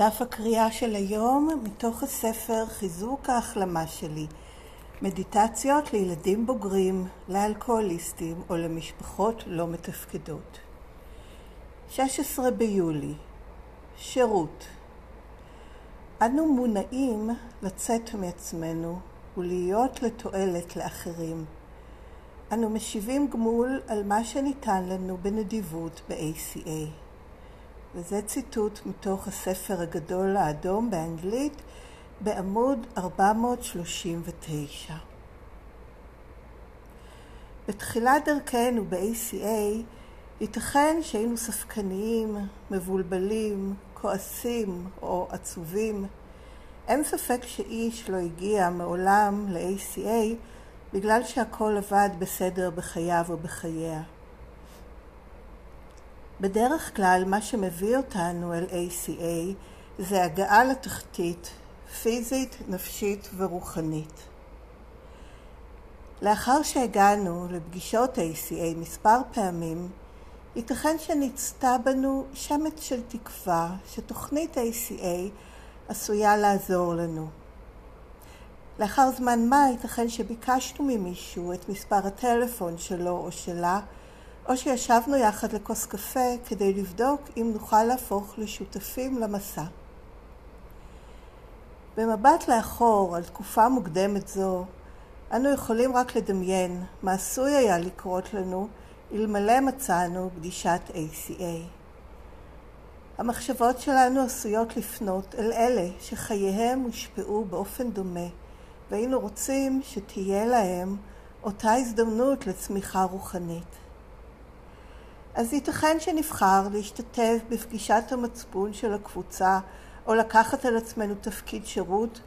דף הקריאה של היום מתוך הספר חיזוק ההחלמה שלי מדיטציות לילדים בוגרים, לאלכוהוליסטים או למשפחות לא מתפקדות. 16 ביולי שירות אנו מונעים לצאת מעצמנו ולהיות לתועלת לאחרים. אנו משיבים גמול על מה שניתן לנו בנדיבות ב-ACA. וזה ציטוט מתוך הספר הגדול האדום באנגלית בעמוד 439. בתחילת דרכנו ב-ACA ייתכן שהיינו ספקניים, מבולבלים, כועסים או עצובים. אין ספק שאיש לא הגיע מעולם ל-ACA בגלל שהכל עבד בסדר בחייו או בחייה. בדרך כלל מה שמביא אותנו אל ACA זה הגעה לתחתית פיזית, נפשית ורוחנית. לאחר שהגענו לפגישות ACA מספר פעמים, ייתכן שנצתה בנו שמץ של תקווה שתוכנית ACA עשויה לעזור לנו. לאחר זמן מה ייתכן שביקשנו ממישהו את מספר הטלפון שלו או שלה או שישבנו יחד לכוס קפה כדי לבדוק אם נוכל להפוך לשותפים למסע. במבט לאחור על תקופה מוקדמת זו, אנו יכולים רק לדמיין מה עשוי היה לקרות לנו אלמלא מצאנו פגישת ACA. המחשבות שלנו עשויות לפנות אל אלה שחייהם הושפעו באופן דומה, והיינו רוצים שתהיה להם אותה הזדמנות לצמיחה רוחנית. אז ייתכן שנבחר להשתתף בפגישת המצפון של הקבוצה או לקחת על עצמנו תפקיד שירות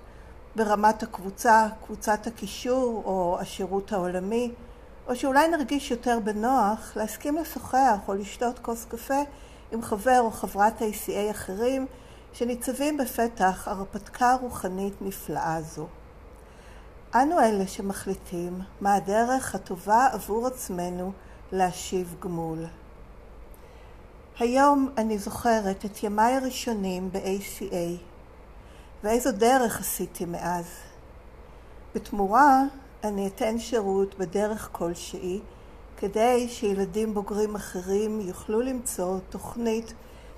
ברמת הקבוצה, קבוצת הקישור או השירות העולמי, או שאולי נרגיש יותר בנוח להסכים לשוחח או לשתות כוס קפה עם חבר או חברת ACA אחרים שניצבים בפתח הרפתקה רוחנית נפלאה זו. אנו אלה שמחליטים מה הדרך הטובה עבור עצמנו להשיב גמול. היום אני זוכרת את ימיי הראשונים ב-ACA, ואיזו דרך עשיתי מאז. בתמורה אני אתן שירות בדרך כלשהי, כדי שילדים בוגרים אחרים יוכלו למצוא תוכנית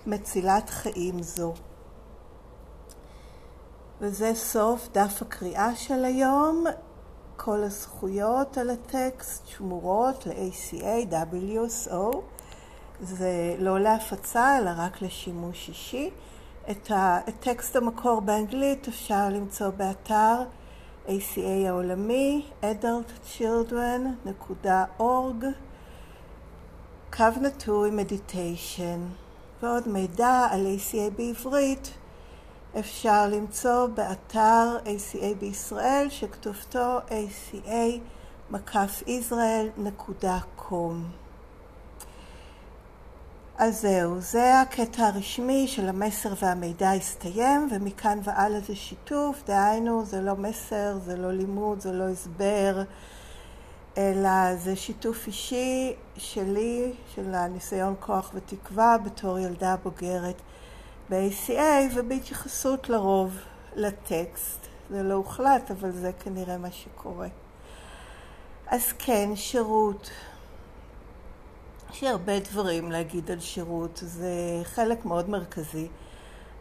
מצילת חיים זו. וזה סוף דף הקריאה של היום. כל הזכויות על הטקסט שמורות ל-ACA, WSO. זה לא להפצה, אלא רק לשימוש אישי. את, ה, את טקסט המקור באנגלית אפשר למצוא באתר ACA העולמי, adultchildren.org, קו נטוי מדיטיישן, ועוד מידע על ACA בעברית אפשר למצוא באתר ACA בישראל שכתובתו aca-israel.com. אז זהו, זה הקטע הרשמי של המסר והמידע הסתיים, ומכאן והלאה זה שיתוף, דהיינו זה לא מסר, זה לא לימוד, זה לא הסבר, אלא זה שיתוף אישי שלי, של הניסיון כוח ותקווה בתור ילדה בוגרת ב-ACA, ובהתייחסות לרוב לטקסט. זה לא הוחלט, אבל זה כנראה מה שקורה. אז כן, שירות. יש לי הרבה דברים להגיד על שירות, זה חלק מאוד מרכזי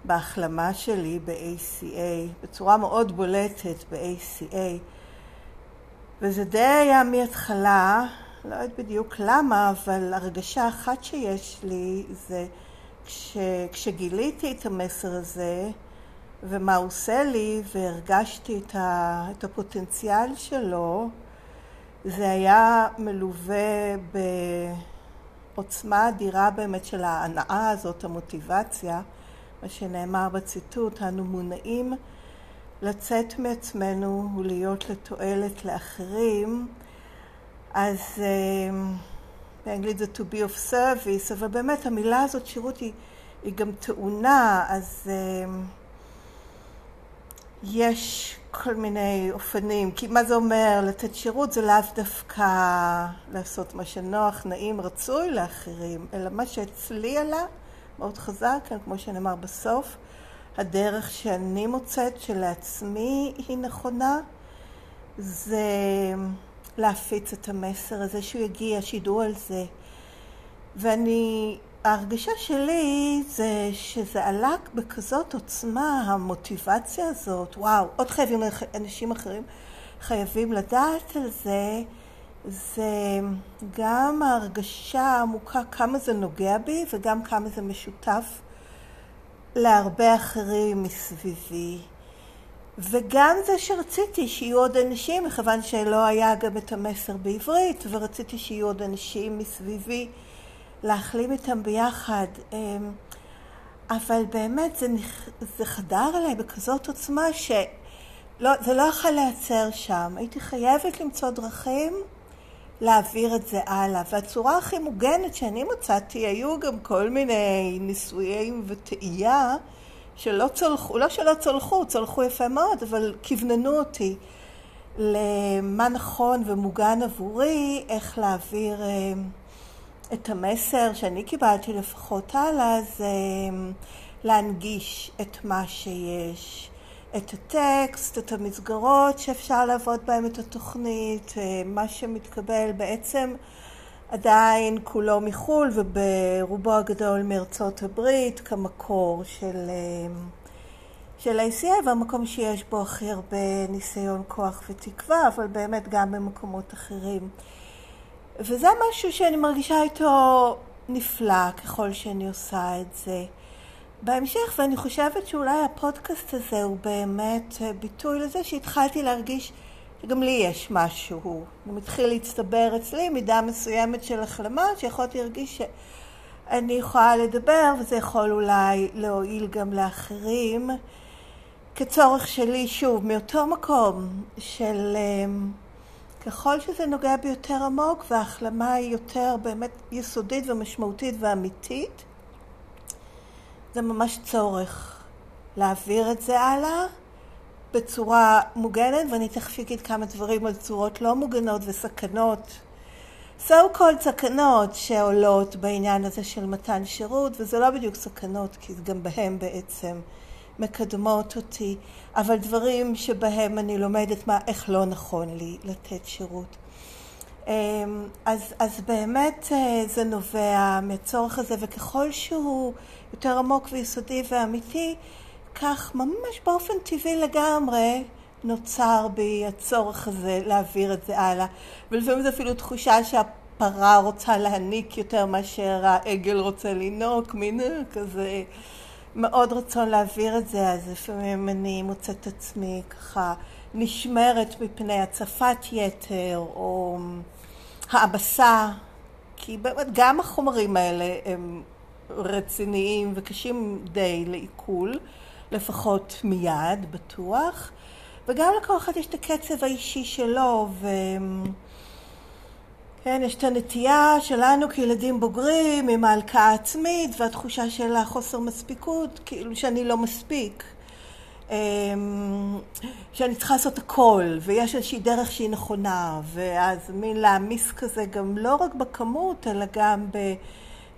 בהחלמה שלי ב-ACA, בצורה מאוד בולטת ב-ACA, וזה די היה מההתחלה, לא יודעת בדיוק למה, אבל הרגשה אחת שיש לי זה כש, כשגיליתי את המסר הזה ומה הוא עושה לי והרגשתי את, ה, את הפוטנציאל שלו, זה היה מלווה ב... עוצמה אדירה באמת של ההנאה הזאת, המוטיבציה, מה שנאמר בציטוט, אנו מונעים לצאת מעצמנו ולהיות לתועלת לאחרים, אז אמ, באנגלית זה to be of service, אבל באמת המילה הזאת, שירות, היא, היא גם טעונה, אז אמ, יש כל מיני אופנים, כי מה זה אומר לתת שירות זה לאו דווקא לעשות מה שנוח, נעים, רצוי לאחרים, אלא מה שאצלי עלה מאוד חזק, כמו שנאמר בסוף, הדרך שאני מוצאת שלעצמי היא נכונה, זה להפיץ את המסר הזה, שהוא יגיע, שידעו על זה. ואני, ההרגשה שלי זה שזה עלה בכזאת עוצמה, המוטיבציה הזאת, וואו, עוד חייבים, אנשים אחרים חייבים לדעת על זה, זה גם ההרגשה העמוקה כמה זה נוגע בי וגם כמה זה משותף להרבה אחרים מסביבי. וגם זה שרציתי שיהיו עוד אנשים, מכיוון שלא היה גם את המסר בעברית, ורציתי שיהיו עוד אנשים מסביבי להחלים איתם ביחד. אמ, אבל באמת זה, זה חדר אליי בכזאת עוצמה שזה לא יכול להיעצר שם. הייתי חייבת למצוא דרכים להעביר את זה הלאה. והצורה הכי מוגנת שאני מצאתי, היו גם כל מיני ניסויים וטעייה שלא צלחו, לא שלא צלחו, צלחו יפה מאוד, אבל כווננו אותי למה נכון ומוגן עבורי, איך להעביר אה, את המסר שאני קיבלתי לפחות הלאה, זה אה, להנגיש את מה שיש. את הטקסט, את המסגרות שאפשר לעבוד בהן את התוכנית, אה, מה שמתקבל בעצם עדיין כולו מחו"ל וברובו הגדול מארצות הברית כמקור של, אה, של ACA והמקום שיש בו הכי הרבה ניסיון, כוח ותקווה, אבל באמת גם במקומות אחרים. וזה משהו שאני מרגישה איתו נפלא ככל שאני עושה את זה. בהמשך, ואני חושבת שאולי הפודקאסט הזה הוא באמת ביטוי לזה שהתחלתי להרגיש שגם לי יש משהו. הוא מתחיל להצטבר אצלי מידה מסוימת של החלמה, שיכולתי להרגיש שאני יכולה לדבר, וזה יכול אולי להועיל גם לאחרים. כצורך שלי, שוב, מאותו מקום של אמ, ככל שזה נוגע ביותר עמוק וההחלמה היא יותר באמת יסודית ומשמעותית ואמיתית, זה ממש צורך להעביר את זה הלאה בצורה מוגנת, ואני תכף אגיד כמה דברים על צורות לא מוגנות וסכנות, so called סכנות שעולות בעניין הזה של מתן שירות, וזה לא בדיוק סכנות, כי גם בהם בעצם מקדמות אותי, אבל דברים שבהם אני לומדת מה, איך לא נכון לי לתת שירות. אמ, אז, אז באמת אה, זה נובע מהצורך הזה, וככל שהוא יותר עמוק ויסודי ואמיתי, כך ממש באופן טבעי לגמרי נוצר בי הצורך הזה להעביר את זה הלאה. ולפעמים זו אפילו תחושה שהפרה רוצה להניק יותר מאשר העגל רוצה לנהוג, מין כזה מאוד רצון להעביר את זה, אז לפעמים אני מוצאת את עצמי ככה נשמרת מפני הצפת יתר או העבסה, כי באמת גם החומרים האלה הם רציניים וקשים די לעיכול, לפחות מיד, בטוח, וגם לכל אחד יש את הקצב האישי שלו, ו... כן, יש את הנטייה שלנו כילדים בוגרים עם ההלקאה העצמית והתחושה של החוסר מספיקות, כאילו שאני לא מספיק. אמ, שאני צריכה לעשות הכל, ויש איזושהי דרך שהיא נכונה, ואז מין להעמיס כזה גם לא רק בכמות, אלא גם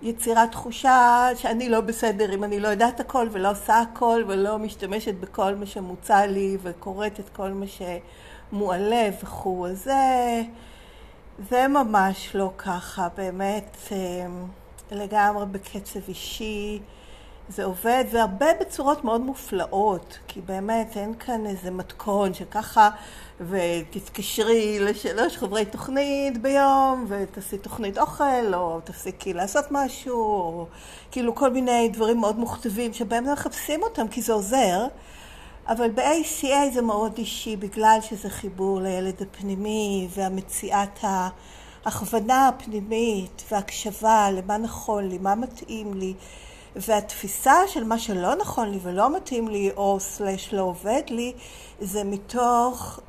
ביצירת תחושה שאני לא בסדר אם אני לא יודעת הכל ולא עושה הכל ולא משתמשת בכל מה שמוצע לי וקוראת את כל מה שמועלה וכו'. אז זה, זה ממש לא ככה, באמת אמ, לגמרי בקצב אישי. זה עובד, והרבה בצורות מאוד מופלאות, כי באמת אין כאן איזה מתכון שככה, ותתקשרי לשלוש חברי תוכנית ביום, ותעשי תוכנית אוכל, או תפסיקי לעשות משהו, או כאילו כל מיני דברים מאוד מוכתבים שבהם מחפשים אותם, כי זה עוזר. אבל ב-ACA זה מאוד אישי, בגלל שזה חיבור לילד הפנימי, והמציאת ההכוונה הפנימית, והקשבה למה נכון לי, מה מתאים לי. והתפיסה של מה שלא נכון לי ולא מתאים לי, או סלש לא עובד לי, זה מתוך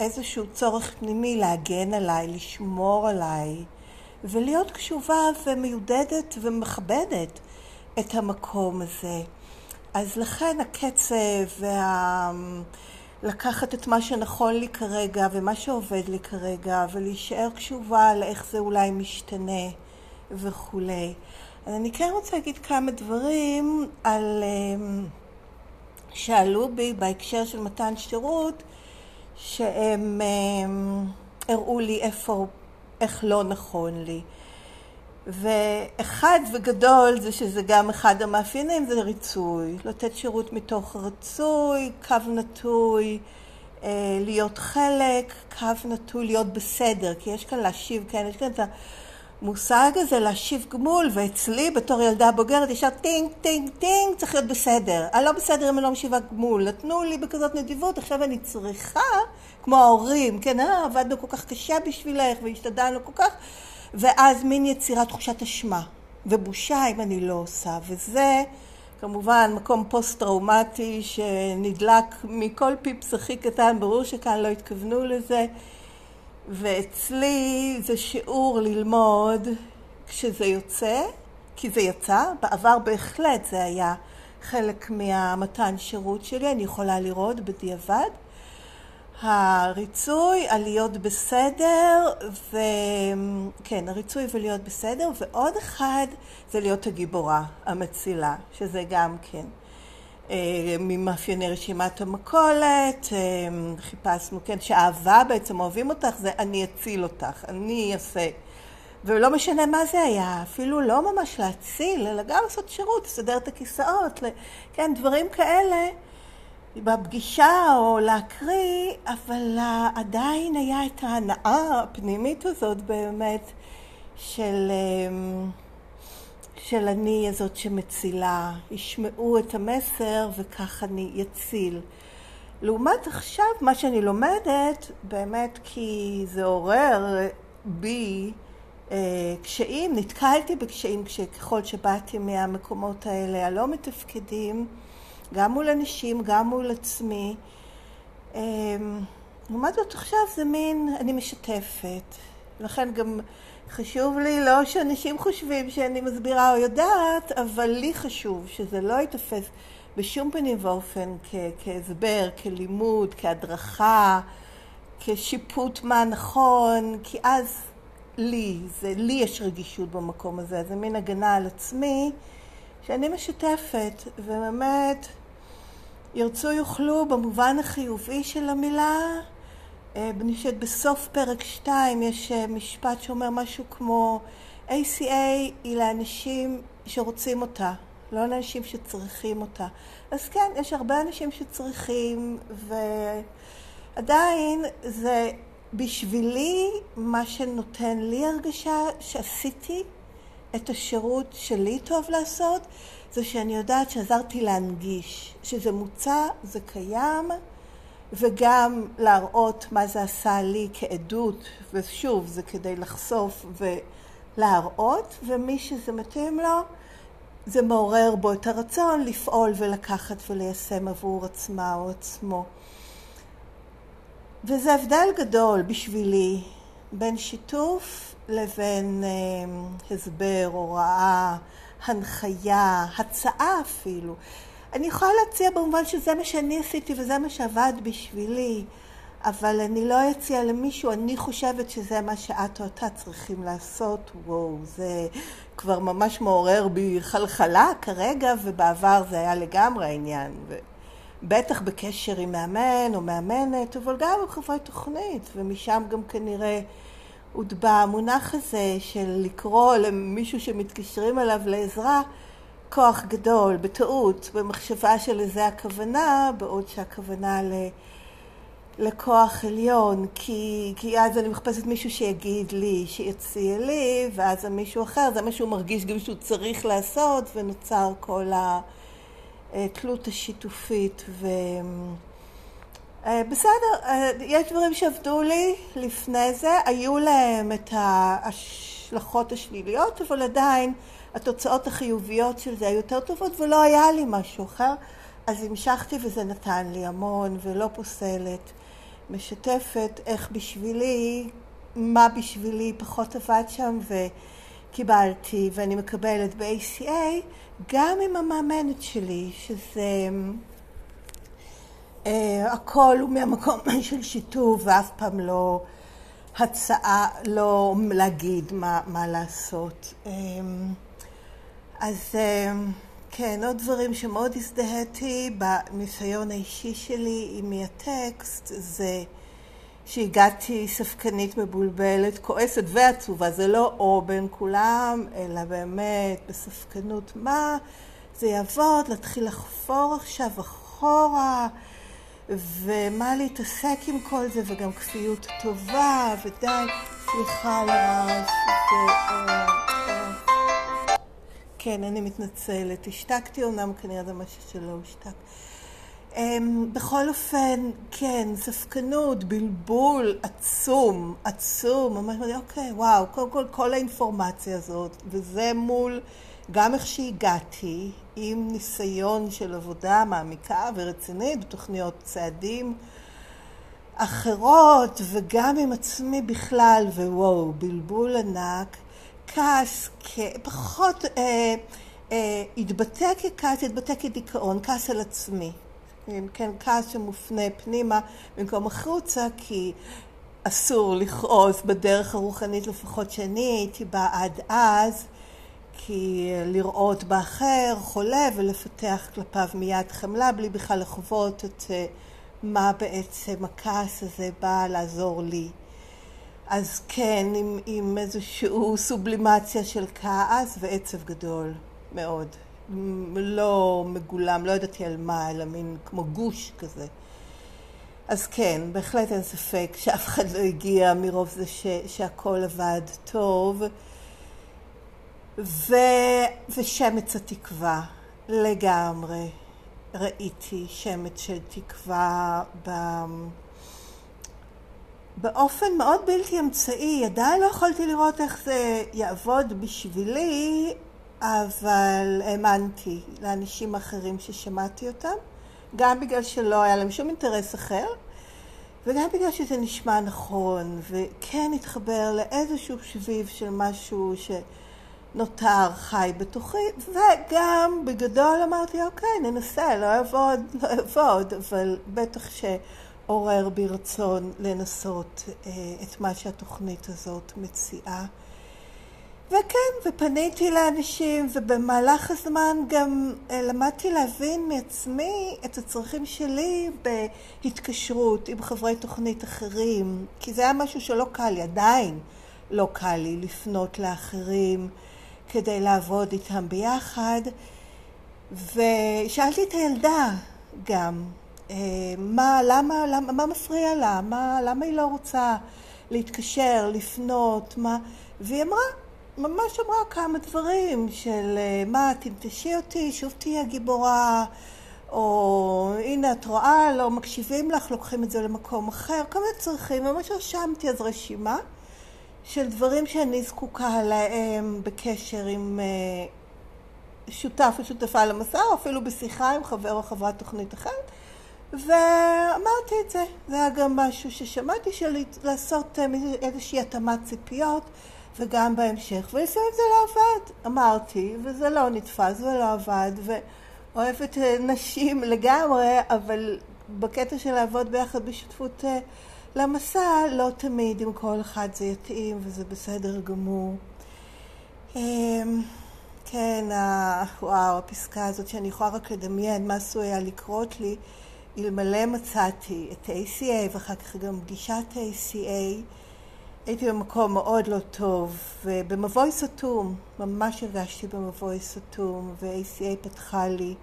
איזשהו צורך פנימי להגן עליי, לשמור עליי, ולהיות קשובה ומיודדת ומכבדת את המקום הזה. אז לכן הקצב וה... לקחת את מה שנכון לי כרגע ומה שעובד לי כרגע ולהישאר קשובה לאיך זה אולי משתנה וכולי. אז אני כן רוצה להגיד כמה דברים על... אמ, שאלו בי בהקשר של מתן שירות, שהם אמ, הראו לי איפה, איך לא נכון לי. ואחד וגדול זה שזה גם אחד המאפיינים זה ריצוי, לתת שירות מתוך רצוי, קו נטוי, אה, להיות חלק, קו נטוי להיות בסדר, כי יש כאן להשיב, כן, יש כאן את המושג הזה להשיב גמול, ואצלי בתור ילדה בוגרת ישר טינג, טינג, טינג, צריך להיות בסדר. אני לא בסדר אם אני לא משיבה גמול. נתנו לי בכזאת נדיבות, עכשיו אני צריכה, כמו ההורים, כן, אה, עבדנו כל כך קשה בשבילך והשתדלנו כל כך, ואז מין יצירת תחושת אשמה ובושה אם אני לא עושה, וזה כמובן מקום פוסט-טראומטי שנדלק מכל פיפס הכי קטן, ברור שכאן לא התכוונו לזה, ואצלי זה שיעור ללמוד כשזה יוצא, כי זה יצא, בעבר בהחלט זה היה חלק מהמתן שירות שלי, אני יכולה לראות בדיעבד. הריצוי, הלהיות בסדר, וכן, הריצוי ולהיות בסדר, ועוד אחד זה להיות הגיבורה, המצילה, שזה גם כן. אה, ממאפייני רשימת המכולת, אה, חיפשנו, כן, שאהבה בעצם, אוהבים אותך, זה אני אציל אותך, אני אעשה. ולא משנה מה זה היה, אפילו לא ממש להציל, אלא גם לעשות שירות, לסדר את הכיסאות, כן, דברים כאלה. בפגישה או להקריא, אבל עדיין היה את ההנאה הפנימית הזאת באמת של, אמ, של אני הזאת שמצילה, ישמעו את המסר וכך אני אציל. לעומת עכשיו, מה שאני לומדת, באמת כי זה עורר בי אה, קשיים, נתקלתי בקשיים ככל שבאתי מהמקומות האלה הלא מתפקדים, גם מול אנשים, גם מול עצמי. אמ, לעומת זאת עכשיו זה מין, אני משתפת. לכן גם חשוב לי, לא שאנשים חושבים שאני מסבירה או יודעת, אבל לי חשוב שזה לא ייתפס בשום פנים ואופן כ- כהסבר, כלימוד, כהדרכה, כשיפוט מה נכון, כי אז לי, זה, לי יש רגישות במקום הזה, זה מין הגנה על עצמי, שאני משתפת, ובאמת ירצו יוכלו במובן החיובי של המילה. אה, אני חושבת בסוף פרק 2 יש אה, משפט שאומר משהו כמו ACA היא לאנשים שרוצים אותה, לא לאנשים שצריכים אותה. אז כן, יש הרבה אנשים שצריכים, ועדיין זה בשבילי מה שנותן לי הרגשה שעשיתי את השירות שלי טוב לעשות, זה שאני יודעת שעזרתי להנגיש, שזה מוצע, זה קיים, וגם להראות מה זה עשה לי כעדות, ושוב, זה כדי לחשוף ולהראות, ומי שזה מתאים לו, זה מעורר בו את הרצון לפעול ולקחת וליישם עבור עצמה או עצמו. וזה הבדל גדול בשבילי בין שיתוף לבין אה, הסבר, הוראה, הנחיה, הצעה אפילו. אני יכולה להציע במובן שזה מה שאני עשיתי וזה מה שעבד בשבילי, אבל אני לא אציע למישהו, אני חושבת שזה מה שאת או אתה צריכים לעשות. וואו, זה כבר ממש מעורר בי חלחלה כרגע, ובעבר זה היה לגמרי העניין. בטח בקשר עם מאמן או מאמנת, אבל גם עם חברי תוכנית, ומשם גם כנראה הוטבע המונח הזה של לקרוא למישהו שמתקשרים אליו לעזרה כוח גדול, בטעות, במחשבה שלזה הכוונה, בעוד שהכוונה ל... לכוח עליון, כי, כי אז אני מחפשת מישהו שיגיד לי, שיציע לי, ואז מישהו אחר, זה מה שהוא מרגיש גם שהוא צריך לעשות, ונוצר כל התלות השיתופית. ו... אה, בסדר, אה, יש דברים שעבדו לי לפני זה, היו להם את ההשלכות השליליות, אבל עדיין התוצאות החיוביות של זה היו יותר טובות ולא היה לי משהו אחר, אז המשכתי וזה נתן לי המון ולא פוסלת, משתפת איך בשבילי, מה בשבילי פחות עבד שם וקיבלתי ואני מקבלת ב-ACA גם עם המאמנת שלי, שזה... Uh, הכל הוא מהמקום של שיתוף ואף פעם לא הצעה לא להגיד מה, מה לעשות. אמ, אז אמ, כן, עוד דברים שמאוד הזדהיתי בניסיון האישי שלי עם הטקסט זה שהגעתי ספקנית מבולבלת, כועסת ועצובה, זה לא או בין כולם, אלא באמת בספקנות מה זה יעבוד, להתחיל לחפור עכשיו אחורה, ומה להתעסק עם כל זה, וגם כפיות טובה, ודי, סליחה על הרעש, אה, אה. כן, אני מתנצלת, השתקתי אומנם, כנראה זה משהו שלא הושתק. אמ, בכל אופן, כן, ספקנות, בלבול עצום, עצום, ממש, אוקיי, וואו, קודם כל כל האינפורמציה הזאת, וזה מול גם איך שהגעתי, עם ניסיון של עבודה מעמיקה ורצינית בתוכניות צעדים אחרות, וגם עם עצמי בכלל, ווואו, בלבול ענק, כעס, פחות אה, אה, התבטא ככעס, התבטא כדיכאון, כעס על עצמי. כן, כן, כעס שמופנה פנימה במקום החוצה, כי אסור לכעוס בדרך הרוחנית לפחות שאני הייתי בה עד אז, כי לראות באחר חולה ולפתח כלפיו מיד חמלה בלי בכלל לחוות את אה, מה בעצם הכעס הזה בא לעזור לי. אז כן, עם, עם איזושהי סובלימציה של כעס ועצב גדול מאוד. לא מגולם, לא ידעתי על מה, אלא מין כמו גוש כזה. אז כן, בהחלט אין ספק שאף אחד לא הגיע מרוב זה ש, שהכל עבד טוב. ו, ושמץ התקווה, לגמרי. ראיתי שמץ של תקווה ב... באופן מאוד בלתי אמצעי. עדיין לא יכולתי לראות איך זה יעבוד בשבילי, אבל האמנתי לאנשים אחרים ששמעתי אותם, גם בגלל שלא היה להם שום אינטרס אחר, וגם בגלל שזה נשמע נכון, וכן התחבר לאיזשהו שביב של משהו שנותר חי בתוכי, וגם בגדול אמרתי, אוקיי, ננסה, לא יעבוד, לא יעבוד, אבל בטח שעורר בי רצון לנסות אה, את מה שהתוכנית הזאת מציעה. וכן, ופניתי לאנשים, ובמהלך הזמן גם אה, למדתי להבין מעצמי את הצרכים שלי בהתקשרות עם חברי תוכנית אחרים, כי זה היה משהו שלא קל לי, עדיין לא קל לי לפנות לאחרים כדי לעבוד איתם ביחד. ושאלתי את הילדה גם, אה, מה, למה, למה, מה מפריע לה? מה, למה היא לא רוצה להתקשר, לפנות? מה? והיא אמרה, ממש אמרה כמה דברים של אה, מה, תנטשי אותי, שוב תהיי הגיבורה, או הנה את רואה, לא מקשיבים לך, לוקחים את זה למקום אחר, כל מיני צרכים, ממש רשמתי אז רשימה של דברים שאני זקוקה להם בקשר עם אה, שותף או שותפה למסע, או אפילו בשיחה עם חבר או חברת תוכנית אחרת. ואמרתי את זה, זה היה גם משהו ששמעתי של לעשות אה, איזושהי התאמת ציפיות וגם בהמשך, ולפעמים זה לא עבד, אמרתי, וזה לא נתפס ולא עבד, ואוהבת אה, נשים לגמרי, אבל בקטע של לעבוד ביחד בשותפות אה, למסע, לא תמיד עם כל אחד זה יתאים, וזה בסדר גמור. אמ, כן, וואו, הפסקה הזאת שאני יכולה רק לדמיין מה עשוי היה לקרות לי אלמלא מצאתי את ACA ואחר כך גם פגישת ACA הייתי במקום מאוד לא טוב, ובמבוי סתום, ממש הרגשתי במבוי סתום, ו-ACA פתחה לי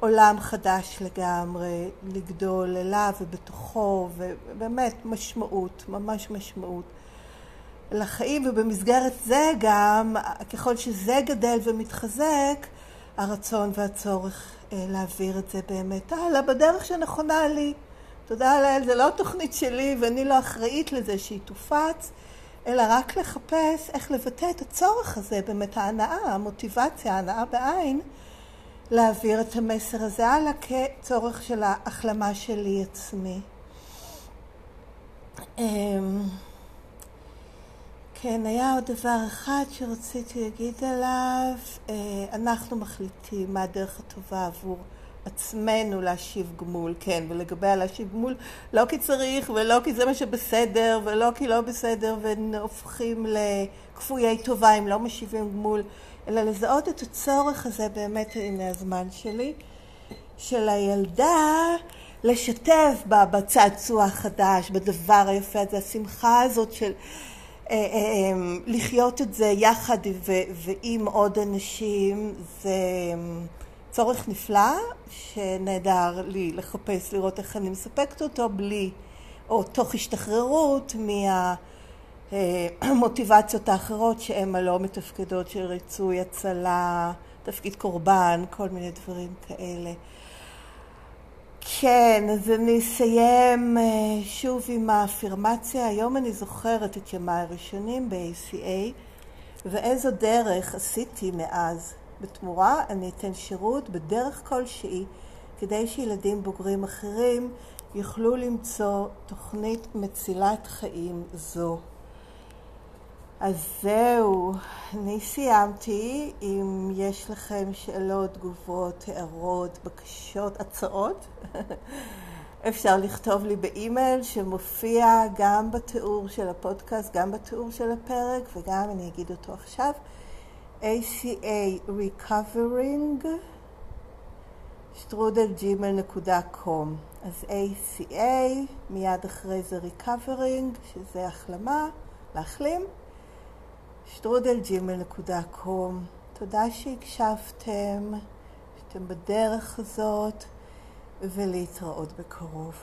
עולם חדש לגמרי, לגדול אליו ובתוכו, ובאמת משמעות, ממש משמעות לחיים, ובמסגרת זה גם, ככל שזה גדל ומתחזק, הרצון והצורך אה, להעביר את זה באמת הלאה, בדרך שנכונה לי. תודה לאל, זה לא תוכנית שלי ואני לא אחראית לזה שהיא תופץ, אלא רק לחפש איך לבטא את הצורך הזה, באמת ההנאה, המוטיבציה, ההנאה בעין, להעביר את המסר הזה הלאה כצורך של ההחלמה שלי עצמי. אמ, כן, היה עוד דבר אחד שרציתי להגיד עליו. אה, אנחנו מחליטים מה הדרך הטובה עבור עצמנו להשיב גמול, כן, ולגבי הלהשיב גמול, לא כי צריך ולא כי זה מה שבסדר ולא כי לא בסדר והופכים לכפויי טובה אם לא משיבים גמול, אלא לזהות את הצורך הזה באמת, הנה הזמן שלי, של הילדה לשתף בצעצוע החדש, בדבר היפה הזה, השמחה הזאת של אה, אה, אה, לחיות את זה יחד ועם עוד אנשים, זה צורך נפלא שנהדר לי לחפש, לראות איך אני מספקת אותו בלי, או תוך השתחררות מהמוטיבציות האחרות שהן הלא מתפקדות של ריצוי, הצלה, תפקיד קורבן, כל מיני דברים כאלה. כן, אז אני אסיים שוב עם האפירמציה. היום אני זוכרת את ימיי הראשונים ב-ACA ואיזו דרך עשיתי מאז. בתמורה אני אתן שירות בדרך כלשהי כדי שילדים בוגרים אחרים יוכלו למצוא תוכנית מצילת חיים זו. אז זהו, אני סיימתי. אם יש לכם שאלות, תגובות, הערות, בקשות, הצעות, אפשר לכתוב לי באימייל שמופיע גם בתיאור של הפודקאסט, גם בתיאור של הפרק וגם אני אגיד אותו עכשיו. ACA Recovering שטרודלג'ימל.com אז ACA, מיד אחרי זה Recovering, שזה החלמה, להחלים, שטרודלג'ימל.com. תודה שהקשבתם, שאתם בדרך הזאת, ולהתראות בקרוב.